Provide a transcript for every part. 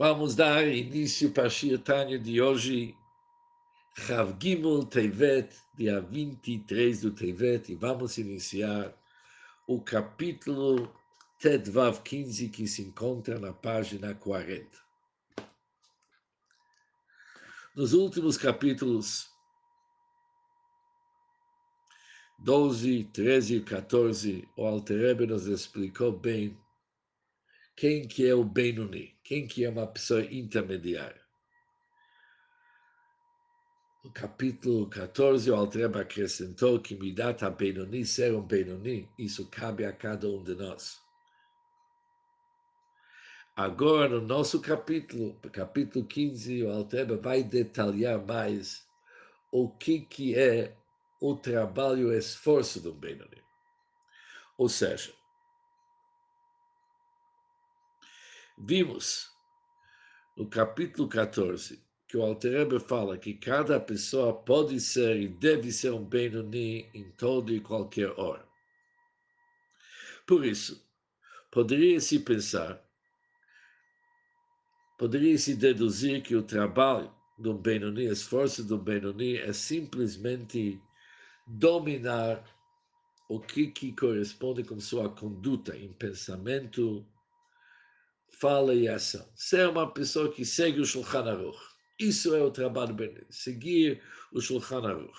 Vamos dar início para a Shirtanya de hoje, Rav Gimel Tevet, dia 23 do Tevet, e vamos iniciar o capítulo Tedvav 15, que se encontra na página 40. Nos últimos capítulos 12, 13 e 14, o Alter nos explicou bem quem que é o Benoni, quem que é uma pessoa intermediária. No capítulo 14, o Altreba acrescentou que Midat a Benoni ser um Benoni, isso cabe a cada um de nós. Agora, no nosso capítulo, capítulo 15, o Altreba vai detalhar mais o que, que é o trabalho e esforço do Benoni. Ou seja, vimos no capítulo 14 que o Alterebe fala que cada pessoa pode ser e deve ser um Benoni em todo e qualquer hora. Por isso, poderia-se pensar, poderia-se deduzir que o trabalho do Benoni, esforço do Benoni é simplesmente dominar o que, que corresponde com sua conduta em pensamento, fala e ação. Ser uma pessoa que segue o Shulchan Aruch. Isso é o trabalho Benoni, seguir o Shulchan Aruch.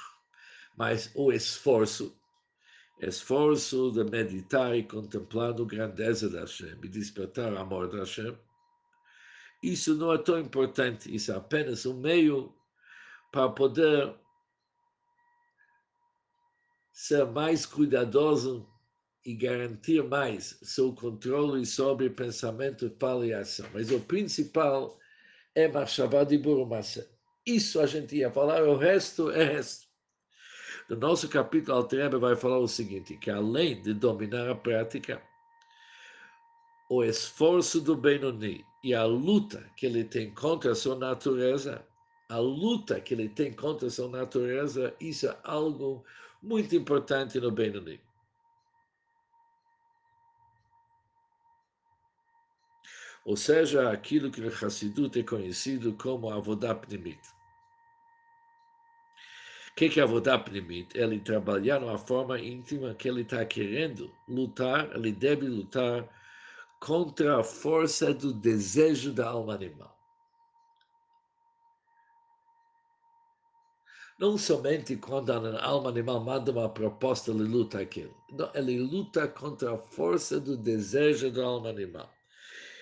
Mas o esforço, esforço de meditar e contemplar a grandeza da Hashem e despertar o amor da Hashem, isso não é tão importante, isso é apenas um meio para poder ser mais cuidadoso e garantir mais seu controle sobre pensamento, e ação. Mas o principal é Machshavá de Burumassa. Isso a gente ia falar, o resto é resto. No nosso capítulo, Altrebe vai falar o seguinte, que além de dominar a prática, o esforço do Benoni e a luta que ele tem contra a sua natureza, a luta que ele tem contra a sua natureza, isso é algo muito importante no Benoni. Ou seja, aquilo que no Hassidut é conhecido como Avodah Pnimit. O que é Avodah Pnimit? Ele trabalhar de uma forma íntima que ele está querendo lutar, ele deve lutar contra a força do desejo da alma animal. Não somente quando a alma animal manda uma proposta, ele luta aquilo. Não, ele luta contra a força do desejo da alma animal.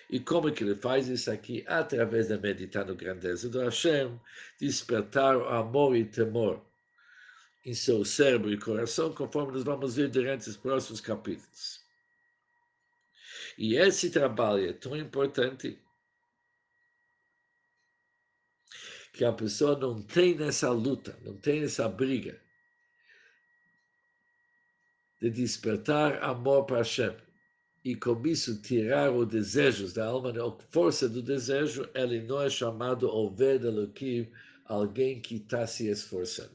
E como que ele faz isso aqui? Através de meditar no grandeza do Hashem, despertar o amor e temor em seu cérebro e coração, conforme nós vamos ver durante os próximos capítulos. E esse trabalho é tão importante que a pessoa não tem nessa luta, não tem essa briga de despertar amor para Hashem e com isso tirar os desejos da alma, a força do desejo, ele não é chamado Oved Elohim, alguém que está se esforçando.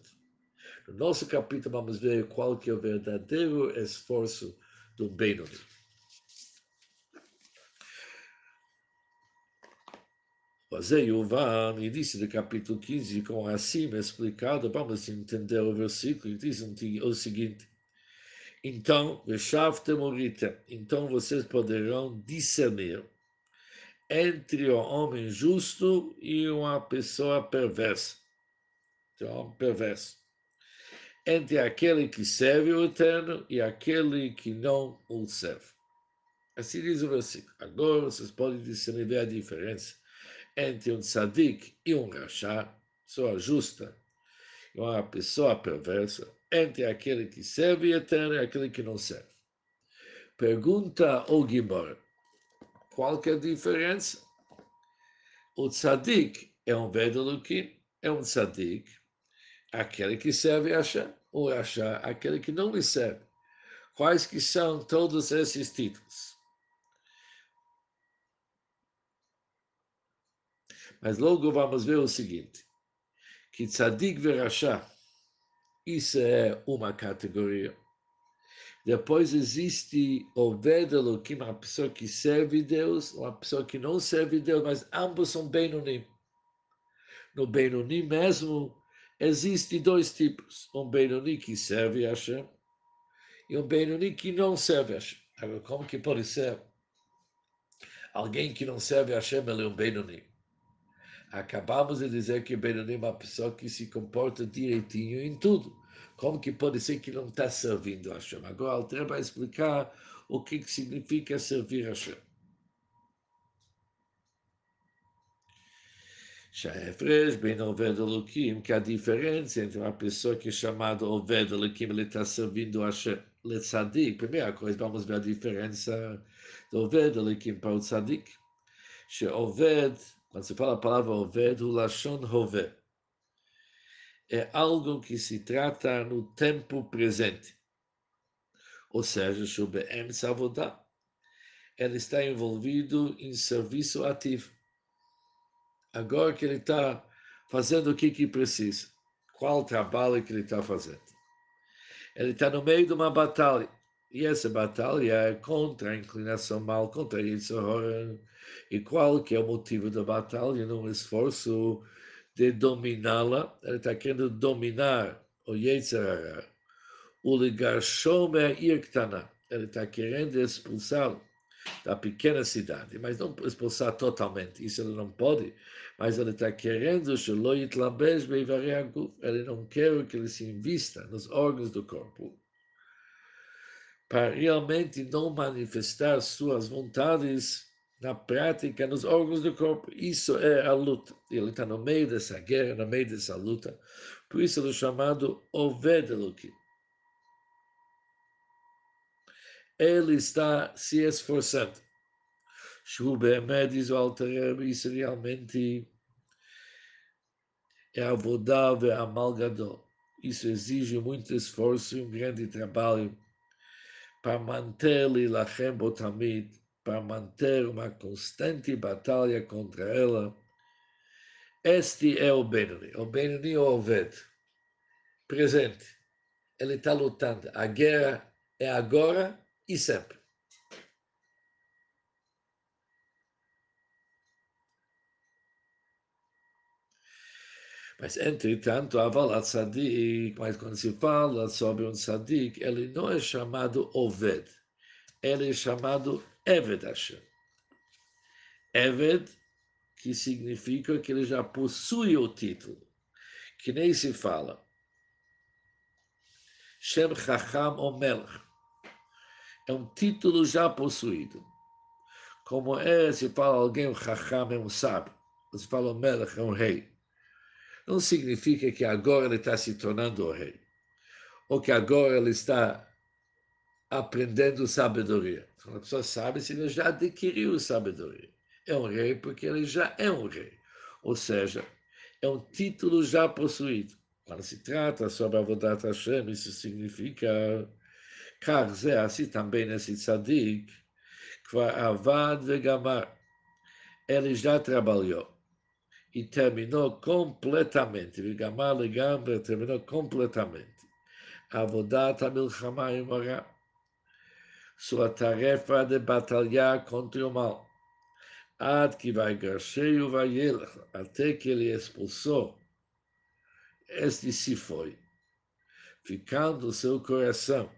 No nosso capítulo vamos ver qual que é o verdadeiro esforço do Benoni. Fazer e disse no capítulo 15, com assim explicado, vamos entender o versículo, diz o seguinte, então, então vocês poderão discernir entre o homem justo e uma pessoa perversa. Então, perverso. Entre aquele que serve o Eterno e aquele que não o serve. Assim diz o versículo. Agora vocês podem discernir a diferença entre um tzadik e um rachá, pessoa justa, e uma pessoa perversa, entre aquele que serve eterno e aquele que não serve. Pergunta o Gimor, qual que é a diferença? O tzadik é um Vedalukim, é um tzadik, aquele que serve a Hashem, ou Hashem, aquele que não lhe serve. Quais que são todos esses títulos? Mas logo vamos ver o seguinte, que tzadik verachá, isso é uma categoria. Depois existe o Vedelo, uma pessoa que serve Deus, uma pessoa que não serve Deus, mas ambos são Benonim. No Benoni mesmo, existem dois tipos. Um Benoni que serve a Hashem e um Benoni que não serve a Hashem. Agora, como que pode ser alguém que não serve a Hashem, ele é um Benoni? Acabamos de dizer que Benoni é uma pessoa que se comporta direitinho em tudo. Como que pode ser que não está servindo a Hashem? Agora, Alter vai explicar o que, que significa servir a Hashem. שההפרש בין עובד אלוקים, que a diferença entre uma pessoa que é chamada עובד אלוקים, ele está servindo a לתצדיק, primeira coisa, vamos ver a diferença do עובד אלוקים para o tzadik, שעובד, quando se fala a palavra Oved, o Lashon Hove. É algo que se trata no tempo presente. Ou seja, Shube'em Savodá. Ele está envolvido em serviço ativo. Agora que ele está fazendo o que, que precisa, qual trabalho que ele está fazendo. Ele está no meio de uma batalha e essa batalha é contra a inclinação mal, contra Yitzhak. E qual que é o motivo da batalha? Num esforço de dominá-la, ele está querendo dominar o Yetzirah, o ligar Shomer Irktana, ele está querendo expulsá-lo da pequena cidade, mas não expulsar totalmente, isso ele não pode, mas ele está querendo ele não quer que ele se invista nos órgãos do corpo, para realmente não manifestar suas vontades na prática, nos órgãos do corpo. Isso é a luta. Ele está no meio dessa guerra, no meio dessa luta. Por isso ele é chamado Ovedeluki. Ele está se esforçando. Shubeme diz o Alter isso realmente é avodável, é amalgador. Isso exige muito esforço e um grande trabalho para manter-lhe lachem botamid, para manter uma constante batalha contra ela. Este é o Benoni. O Benoni é o Oved. Presente. Ele está lutando. A guerra é agora e sempre. Mas, entretanto, Aval Tzadik, mas quando se fala sobre um Tzadik, ele não é chamado Oved, ele é chamado Eved Hashem. Eved, que significa que ele já possui o título, que nem se fala. Shem Chacham Omelch. É um título já possuído. Como é, se fala alguém, Chacham é um sábio. Se fala Melech é um rei. Não significa que agora ele está se tornando o rei. Ou que agora ele está aprendendo sabedoria. Quando a pessoa sabe se ele já adquiriu sabedoria. É um rei porque ele já é um rei. Ou seja, é um título já possuído. Quando se trata sobre a Avodat Hashem, isso significa Karzé, assim também nesse tzadik, Avad Vegamar. Ele já trabalhou e terminou completamente. Vegamar Legambre terminou completamente. Avodat HaMilchama Imorah sua tarefa de batalhar contra o mal. Ad que vai garcheio vai até que ele expulsou. Este se foi, ficando seu coração.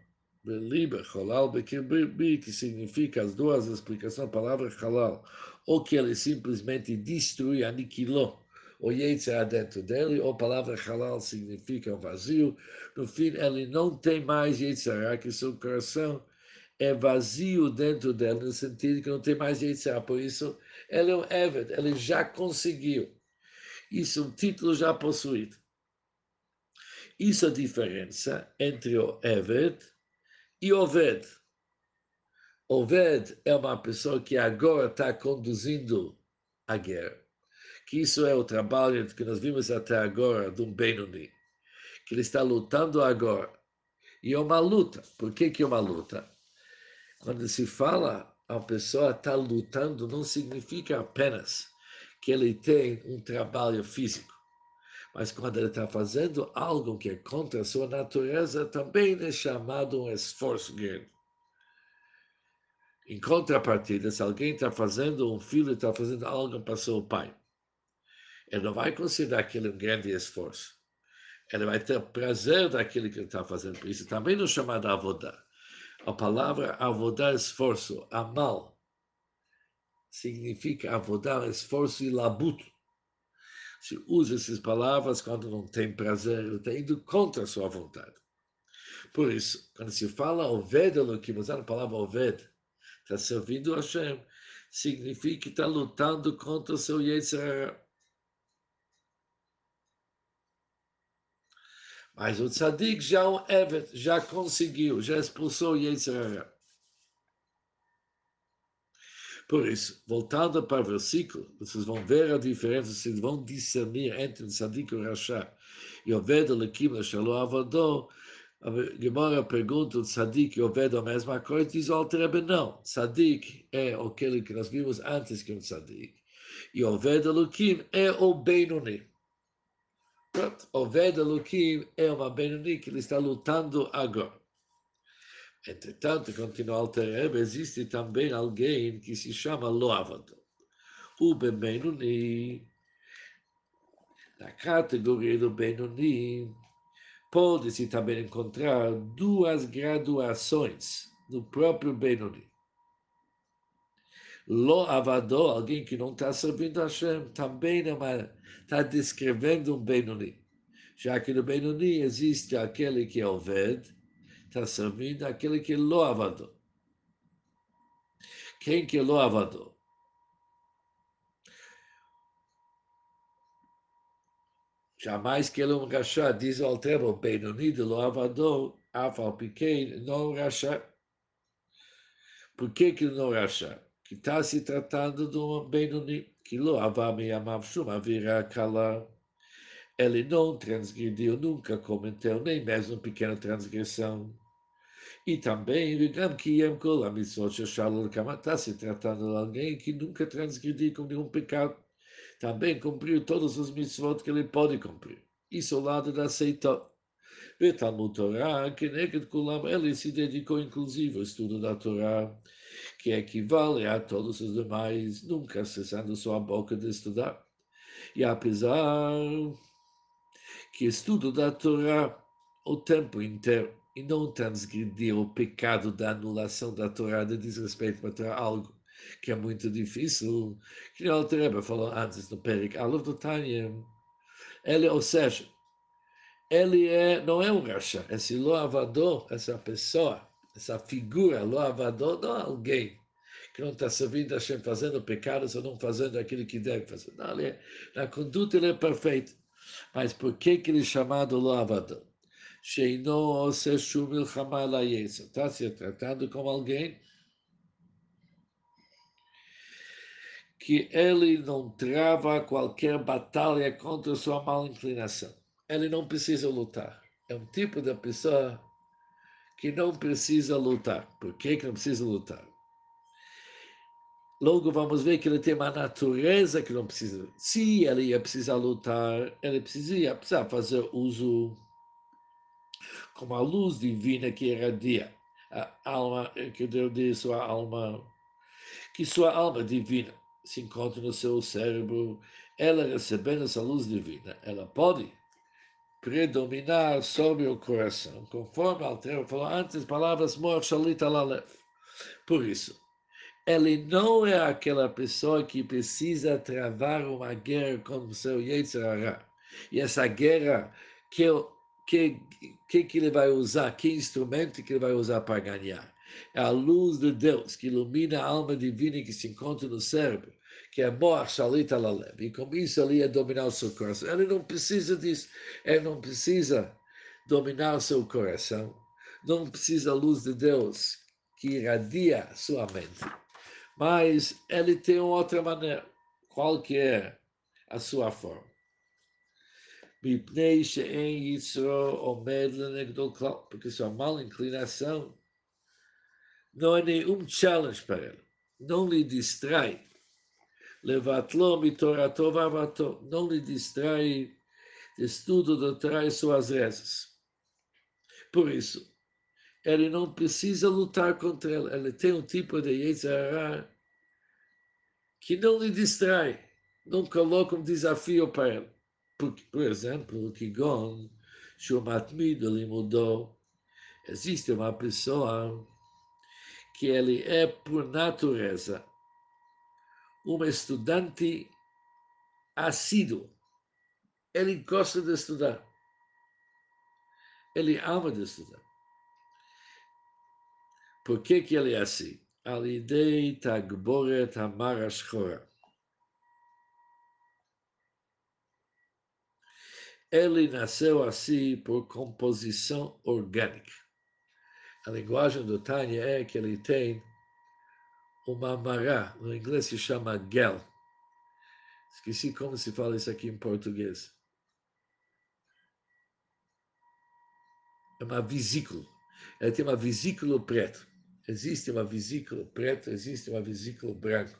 Beliba, halal, bekirbi, que significa as duas explicações da palavra halal. Ou que ele simplesmente destruiu, aniquilou o Yetzirah dentro dele, ou a palavra halal significa um vazio. No fim, ele não tem mais Yetzirah, que seu coração é vazio dentro dela, no sentido que não tem mais Yetzirah. Por isso, ele é um Eved, ele já conseguiu. Isso é um título já possuído. Isso é a diferença entre o Eved e o Oved. Oved é uma pessoa que agora está conduzindo a guerra. Que isso é o trabalho que nós vimos até agora de um Benoni. Que ele está lutando agora. E é uma luta. Por que, que é uma luta? Quando se fala a pessoa está lutando, não significa apenas que ele tem um trabalho físico, Mas quando ele está fazendo algo que é contra a sua natureza, também é chamado um esforço grande. Em contrapartida, se alguém está fazendo, um filho está fazendo algo para seu pai, ele não vai considerar aquilo um grande esforço. Ele vai ter prazer daquilo que ele está fazendo. Por isso, também não chamado avodar. A palavra avodar, esforço, amal, significa avodar, esforço e labuto. Se usa essas palavras quando não tem prazer, ele está indo contra a sua vontade. Por isso, quando se fala Oved Elohim, usando a palavra Oved, está servindo a Hashem, significa que está lutando contra o seu Yetzirah. Mas o tzadik já é já conseguiu, já expulsou o Yetzirah. Por isso, voltando para o versículo, vocês vão ver a diferença, vocês vão discernir entre o tzadik e o Rasha. E o Veda Lekim Shalom Avador, a Gemara pergunta, o tzadik e o Veda a mesma coisa, diz o Alter não. Tzadik é aquele que nós vimos antes que o tzadik. E o Veda Lekim é o Benoni. Pronto, o Veda Lukim é uma Benoni que ele está lutando agora. Entretanto, continua Alter existe também alguém que se chama Loavado. O Benoni, na categoria do Benoni, pode-se também encontrar duas graduações no próprio Benoni. Lo avador, alguém que não está servindo a Hashem, também está descrevendo um Benoni. Já que no Benoni existe aquele que é o Ved, está servindo aquele que é lo avador. Quem que é lo avador? Jamais que ele um rachá, diz o Altero, Benoni de lo avador, afal pequeno, não rachá. Por que que não rachá? que está se tratando de um Benoni, que lo avame amav shum avira kala. Ele não transgrediu, nunca cometeu nem mesmo pequena transgressão. E também, Vigam Kiyem Kol Amitzvot Sheshal está se tratando de alguém que nunca transgrediu com nenhum pecado. Também cumpriu todos os mitzvot que ele pode cumprir. Isso ao lado da aceitou. Talmud Torah, que Neged Kulam, ele se dedicou inclusive ao estudo da Torá, que equivale a todos os demais, nunca cessando sua boca de estudar. E apesar que estudo da Torá o tempo inteiro e não transgredir o pecado da anulação da Torá, de desrespeito para algo que é muito difícil, que o Alter falou antes no Perik Aleph do Tanya, ele, ou seja, ele é, não é um racha. Esse loavador, essa pessoa, essa figura loavador, não é alguém que não está servindo a Hashem fazendo pecados ou não fazendo aquilo que deve fazer. Não, ele é, na conduta ele é perfeito. Mas por que, que ele é chamado loavador? Sheino Seshum Está se tratando como alguém que ele não trava qualquer batalha contra sua mal inclinação ele não precisa lutar. É um tipo de pessoa que não precisa lutar. Por que, que não precisa lutar? Logo vamos ver que ele tem uma natureza que não precisa. Se ele ia precisar lutar, ele precisaria precisar fazer uso como a luz divina que irradia a alma, que Deus diz sua alma, que sua alma divina se encontra no seu cérebro, ela recebendo essa luz divina, ela pode predominar sobre o coração, conforme Altero falou antes, palavras mor. Por isso, ele não é aquela pessoa que precisa travar uma guerra com o seu Yetzirah. E essa guerra, que, que, que, que ele vai usar, que instrumento que ele vai usar para ganhar? É a luz de Deus que ilumina a alma divina que se encontra no cérebro que é Moach Shalit Alalev, e com isso ele ia dominar o seu coração. Ele não precisa disso, ele não precisa dominar o seu coração, não precisa a luz de Deus que irradia sua mente, mas ele tem outra maneira, qual que é a sua forma. Porque sua mal inclinação não é nenhum challenge para ele, não lhe distrai Levatlo mitorato vavato. Não lhe distrai estudo da Torá e suas rezas. Por isso, ele não precisa lutar contra ele. Ele tem um tipo de Yetzirah que não lhe distrai, não coloca um desafio para ele. Por, por exemplo, o Kigon, Shumatmid, ele mudou. Existe uma pessoa que ele é, por natureza, uma estudante assíduo. Ele gosta de estudar. Ele ama de estudar. Por que, que ele é assim? Alidei tagboret amara shchora. Ele nasceu assim por composição orgânica. A linguagem do Tânia é que ele tem uma mará, no inglês se chama gel. Esqueci como se fala isso aqui em português. É uma vesícula. Ele tem uma vesícula preta. Existe uma vesícula preta, existe uma vesícula branca.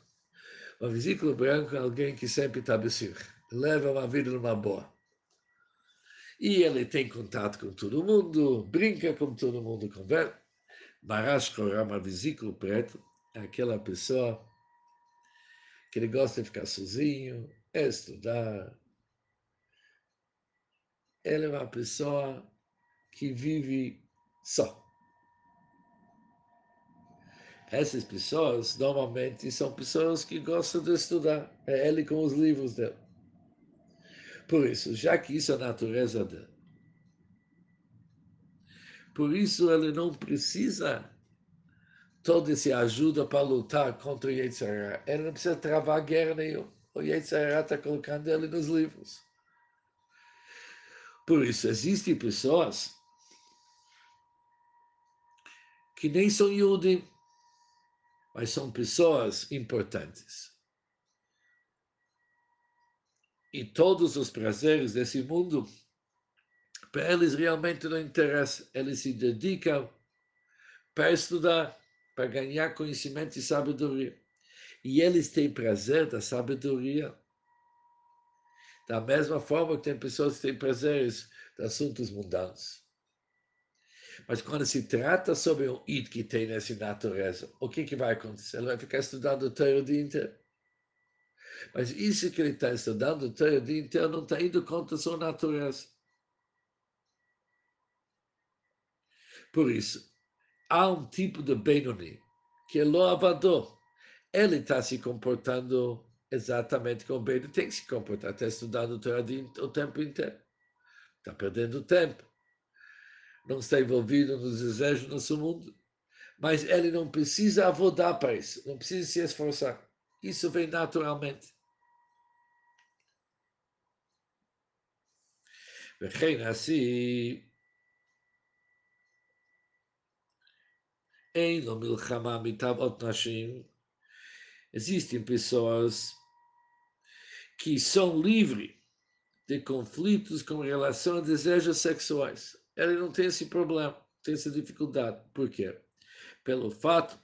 Uma vesícula branca é alguém que sempre está bem leva uma vida numa boa. E ele tem contato com todo mundo, brinca com todo mundo, conversa. Marashko é uma vesícula preta, aquela pessoa que ele gosta de ficar sozinho, estudar. Ele é uma pessoa que vive só. Essas pessoas normalmente são pessoas que gostam de estudar. É ele com os livros dele. Por isso, já que isso é a natureza dele, por isso ele não precisa toda essa ajuda para lutar contra o Yetzirah. Ele não precisa travar guerra nenhuma. O Yetzirah está colocando ele nos livros. Por isso, existem pessoas que nem são Yudim, mas são pessoas importantes. E todos os prazeres desse mundo, para eles realmente não interessa. Eles se dedicam para estudar, para ganhar conhecimento e sabedoria. E eles têm prazer da sabedoria. Da mesma forma que tem pessoas que têm prazeres de assuntos mundanos. Mas quando se trata sobre um id que tem nessa natureza, o que, que vai acontecer? Ele vai ficar estudando o o dia inteiro. Mas isso que ele está estudando o o dia inteiro não está indo contra a sua natureza. Por isso, há um tipo de Benoni, que é loavador. Ele está se comportando exatamente como o Benoni tem que se comportar. Está estudando o Torah o tempo inteiro. Está perdendo tempo não está envolvido nos desejos do nosso mundo, mas ele não precisa avodar para isso, não precisa se esforçar. Isso vem naturalmente. וכן assim, Existem pessoas que são livres de conflitos com relação a desejos sexuais. Ele não tem esse problema, tem essa dificuldade. Por quê? Pelo fato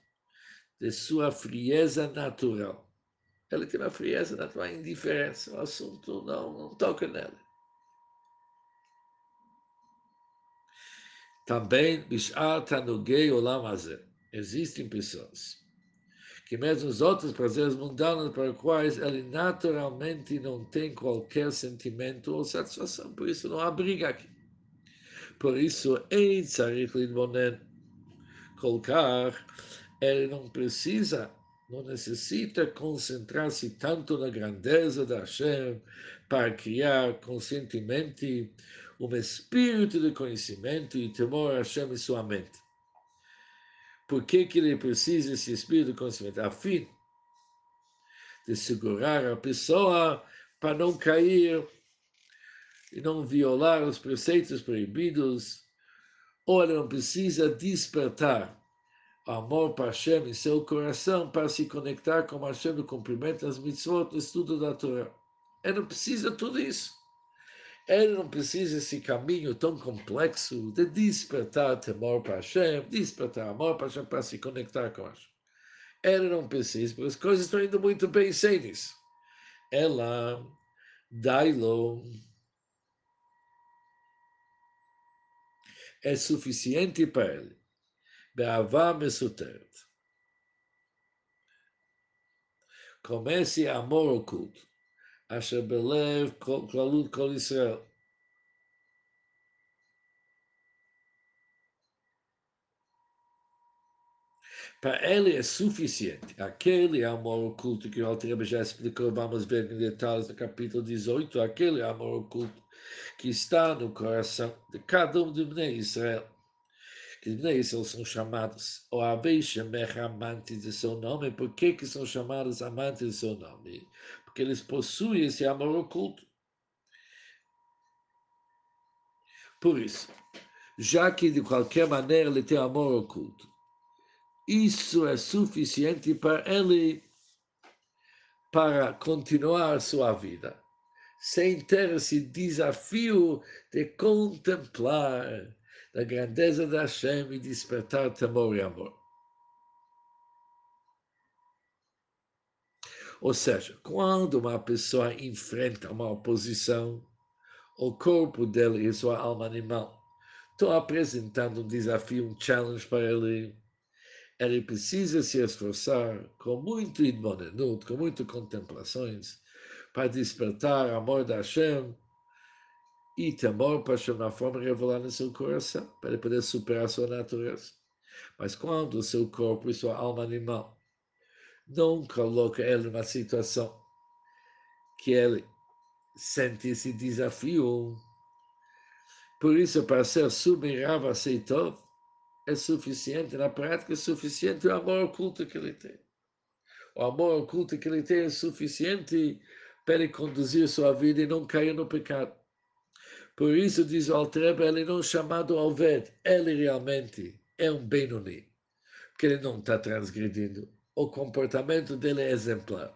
de sua frieza natural. Ele tem uma frieza natural, indiferença, o assunto não, não toca nela. Também, Bishar Tanugei Olam azer Existem pessoas que mesmo os outros prazeres mundanos para os quais ele naturalmente não tem qualquer sentimento ou satisfação, por isso não há briga aqui. Por isso, Ei Tzarich Lidbonen, colocar, ele não precisa, não necessita concentrar-se tanto na grandeza da Hashem para criar consentimento um espírito de conhecimento e temor a Hashem em sua mente. Por que, que ele precisa desse espírito de conhecimento? A fim de segurar a pessoa para não cair e não violar os preceitos proibidos, ou ele não precisa despertar amor para Hashem em seu coração para se conectar com Hashem no cumprimento das mitzvot, no estudo da Torá. Ele não precisa tudo isso. Ele não precisa esse caminho tão complexo de despertar temor para Hashem, despertar amor para Hashem, para se conectar com Hashem. Ele não precisa, porque as coisas estão indo muito bem sem isso. Ela, Dailo, é suficiente para ele. Beavá mesuteret. Comece amor oculto. Asher belev kol Israel. Para ele é suficiente. Aquele amor oculto que o Altreba já explicou, vamos ver em detalhes no capítulo 18, aquele amor oculto que está no coração de cada um de Bnei Israel. Que Bnei Israel são chamados o Abeixemech amantes de seu nome. Por que, que são chamados amantes de seu nome? Porque eles possuem esse amor oculto. Por isso, já que de qualquer maneira ele tem amor oculto, isso é suficiente para ele para continuar sua vida, sem ter esse desafio de contemplar a grandeza da Hashem e despertar temor e amor. Ou seja, quando uma pessoa enfrenta uma oposição, o corpo dele e sua alma animal estão apresentando um desafio, um challenge para ele ele precisa se esforçar com muito idmonenut, com muitas contemplações, para despertar amor da Hashem e temor para Hashem na forma revelar no seu coração, para ele poder superar sua natureza. Mas quando o seu corpo e sua alma animal não coloca ele numa situação que ele sente esse desafio, por isso, para ser submirava aceitou, é suficiente, na prática é suficiente o amor oculto que ele tem. O amor oculto que ele tem é suficiente para ele conduzir sua vida e não cair no pecado. Por isso, diz o Altreba, ele não é chamado Alved, ele realmente é um Benoni, porque ele não está transgredindo. O comportamento dele é exemplar,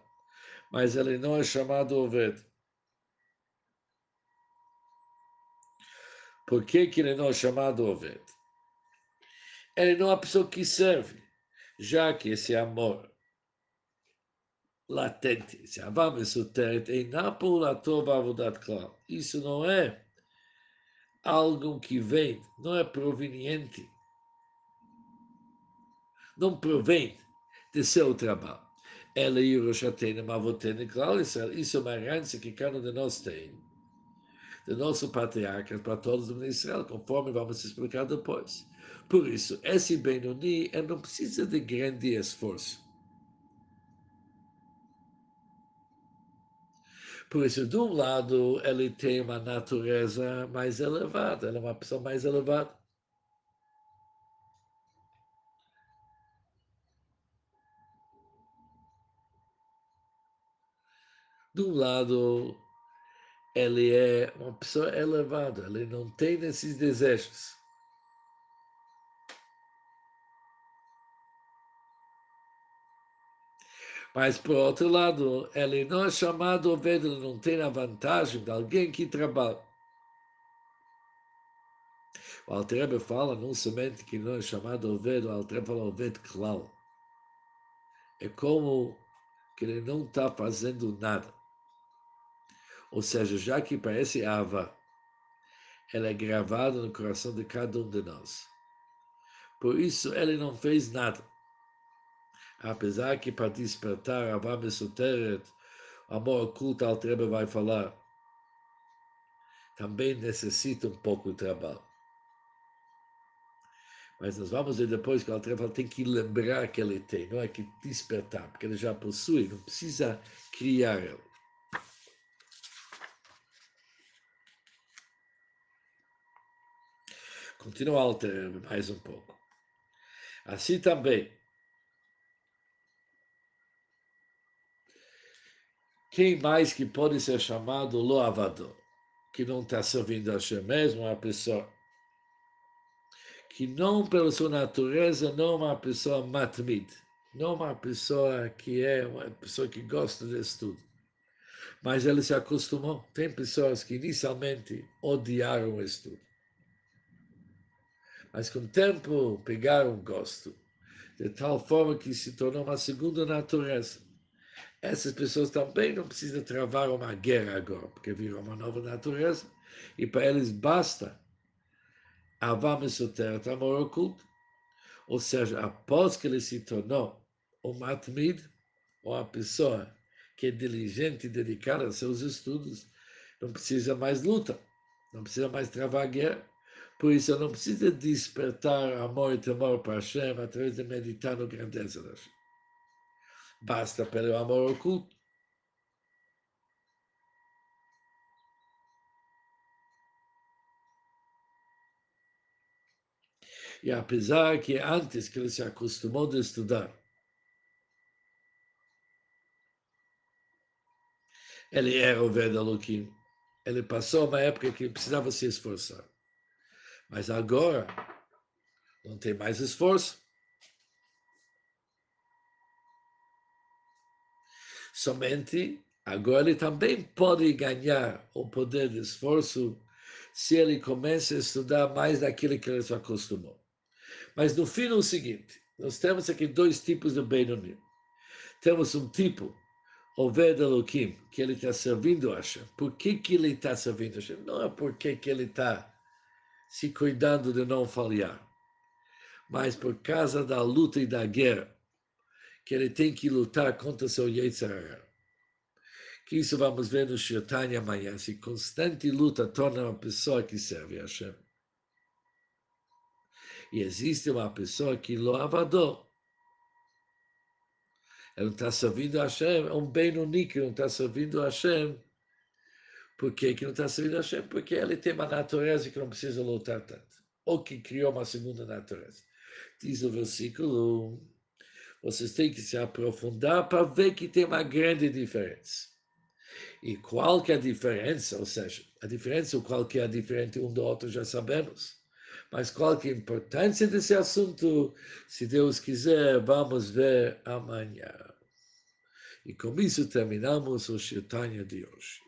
mas ele não é chamado Alved. Por que, que ele não é chamado Alved? ele não é uma pessoa que serve, já que esse amor latente, esse avam esotérico, isso não é algo que vem, não é proveniente, não provém de seu trabalho. Ela e o Roshatena Mavotena isso é uma herança que cada um de nós tem, do nosso patriarca para todos os Israel, conforme vamos explicar depois. Por isso, esse Benoni não precisa de grande esforço. Por isso, de um lado, ele tem uma natureza mais elevada, ele é uma pessoa mais elevada. Um lado, ele é uma pessoa elevada, ele não tem esses desejos. Mas, por outro lado, ele não é chamado Oved, ele não tem a vantagem de alguém que trabalha. O Altrebe fala não somente que não é chamado Oved, o Altrebe fala Oved Klal. É como que ele não está fazendo nada. Ou seja, já que parece Ava, ela é gravada no coração de cada um de nós. Por isso, ele não fez nada apesar que para despertar a Vam Esoteret, amor oculto, a Altreba vai falar, também necessita um pouco de trabalho. Mas nós vamos ver depois que o Altreba tem que lembrar que ele tem, não é que despertar, porque ele já possui, não precisa criar ele. Continua a Altreba mais um pouco. Assim também, Quem mais que pode ser chamado loavador? Que não está servindo a Hashem mesmo, uma pessoa que não, pela sua natureza, não é uma pessoa matmid, não é uma pessoa que é uma pessoa que gosta de estudo. Mas ele se acostumou. Tem pessoas que inicialmente odiaram o estudo. Mas com o tempo pegaram gosto, de tal forma que se tornou uma segunda natureza essas pessoas também não precisam travar uma guerra agora, porque virou uma nova natureza, e para eles basta Avá Mesoteret, amor oculto. Ou seja, após que ele se tornou o Matmid, ou a pessoa que é diligente e dedicada aos seus estudos, não precisa mais luta, não precisa mais travar guerra. Por isso, não preciso despertar amor e temor para Hashem através de meditar no grandeza da Hashem. Basta pelo amor oculto. E apesar que antes que ele se acostumou a estudar, ele era o verdadeiro Ele passou uma época que precisava se esforçar. Mas agora não tem mais esforço. Somente agora ele também pode ganhar o poder de esforço se ele começa a estudar mais daquilo que ele se acostumou. Mas no fim é o seguinte, nós temos aqui dois tipos de Benoni. Temos um tipo, o Ved que ele está servindo a Hashem. Por que, que ele está servindo a Hashem? Não é porque que ele está se cuidando de não falhar, mas por causa da luta e da guerra, que ele tem que lutar contra seu Yetzirah. Que isso vamos ver no Shirtanya amanhã. Se constante luta torna uma pessoa que serve a Hashem. E existe uma pessoa que loavador. Ele não está servindo a Hashem, é um bem único, não está servindo a Hashem por que, que não está servindo a Hashem? Porque ele tem uma natureza que não precisa lutar tanto. Ou que criou uma segunda natureza. Diz o versículo 1. Vocês têm que se aprofundar para ver que tem uma grande diferença. E qual que é a diferença? Ou seja, a diferença, o qual que é diferente um do outro, já sabemos. Mas qual que é a importância desse assunto? Se Deus quiser, vamos ver amanhã. E com isso terminamos o Shirtanya de hoje.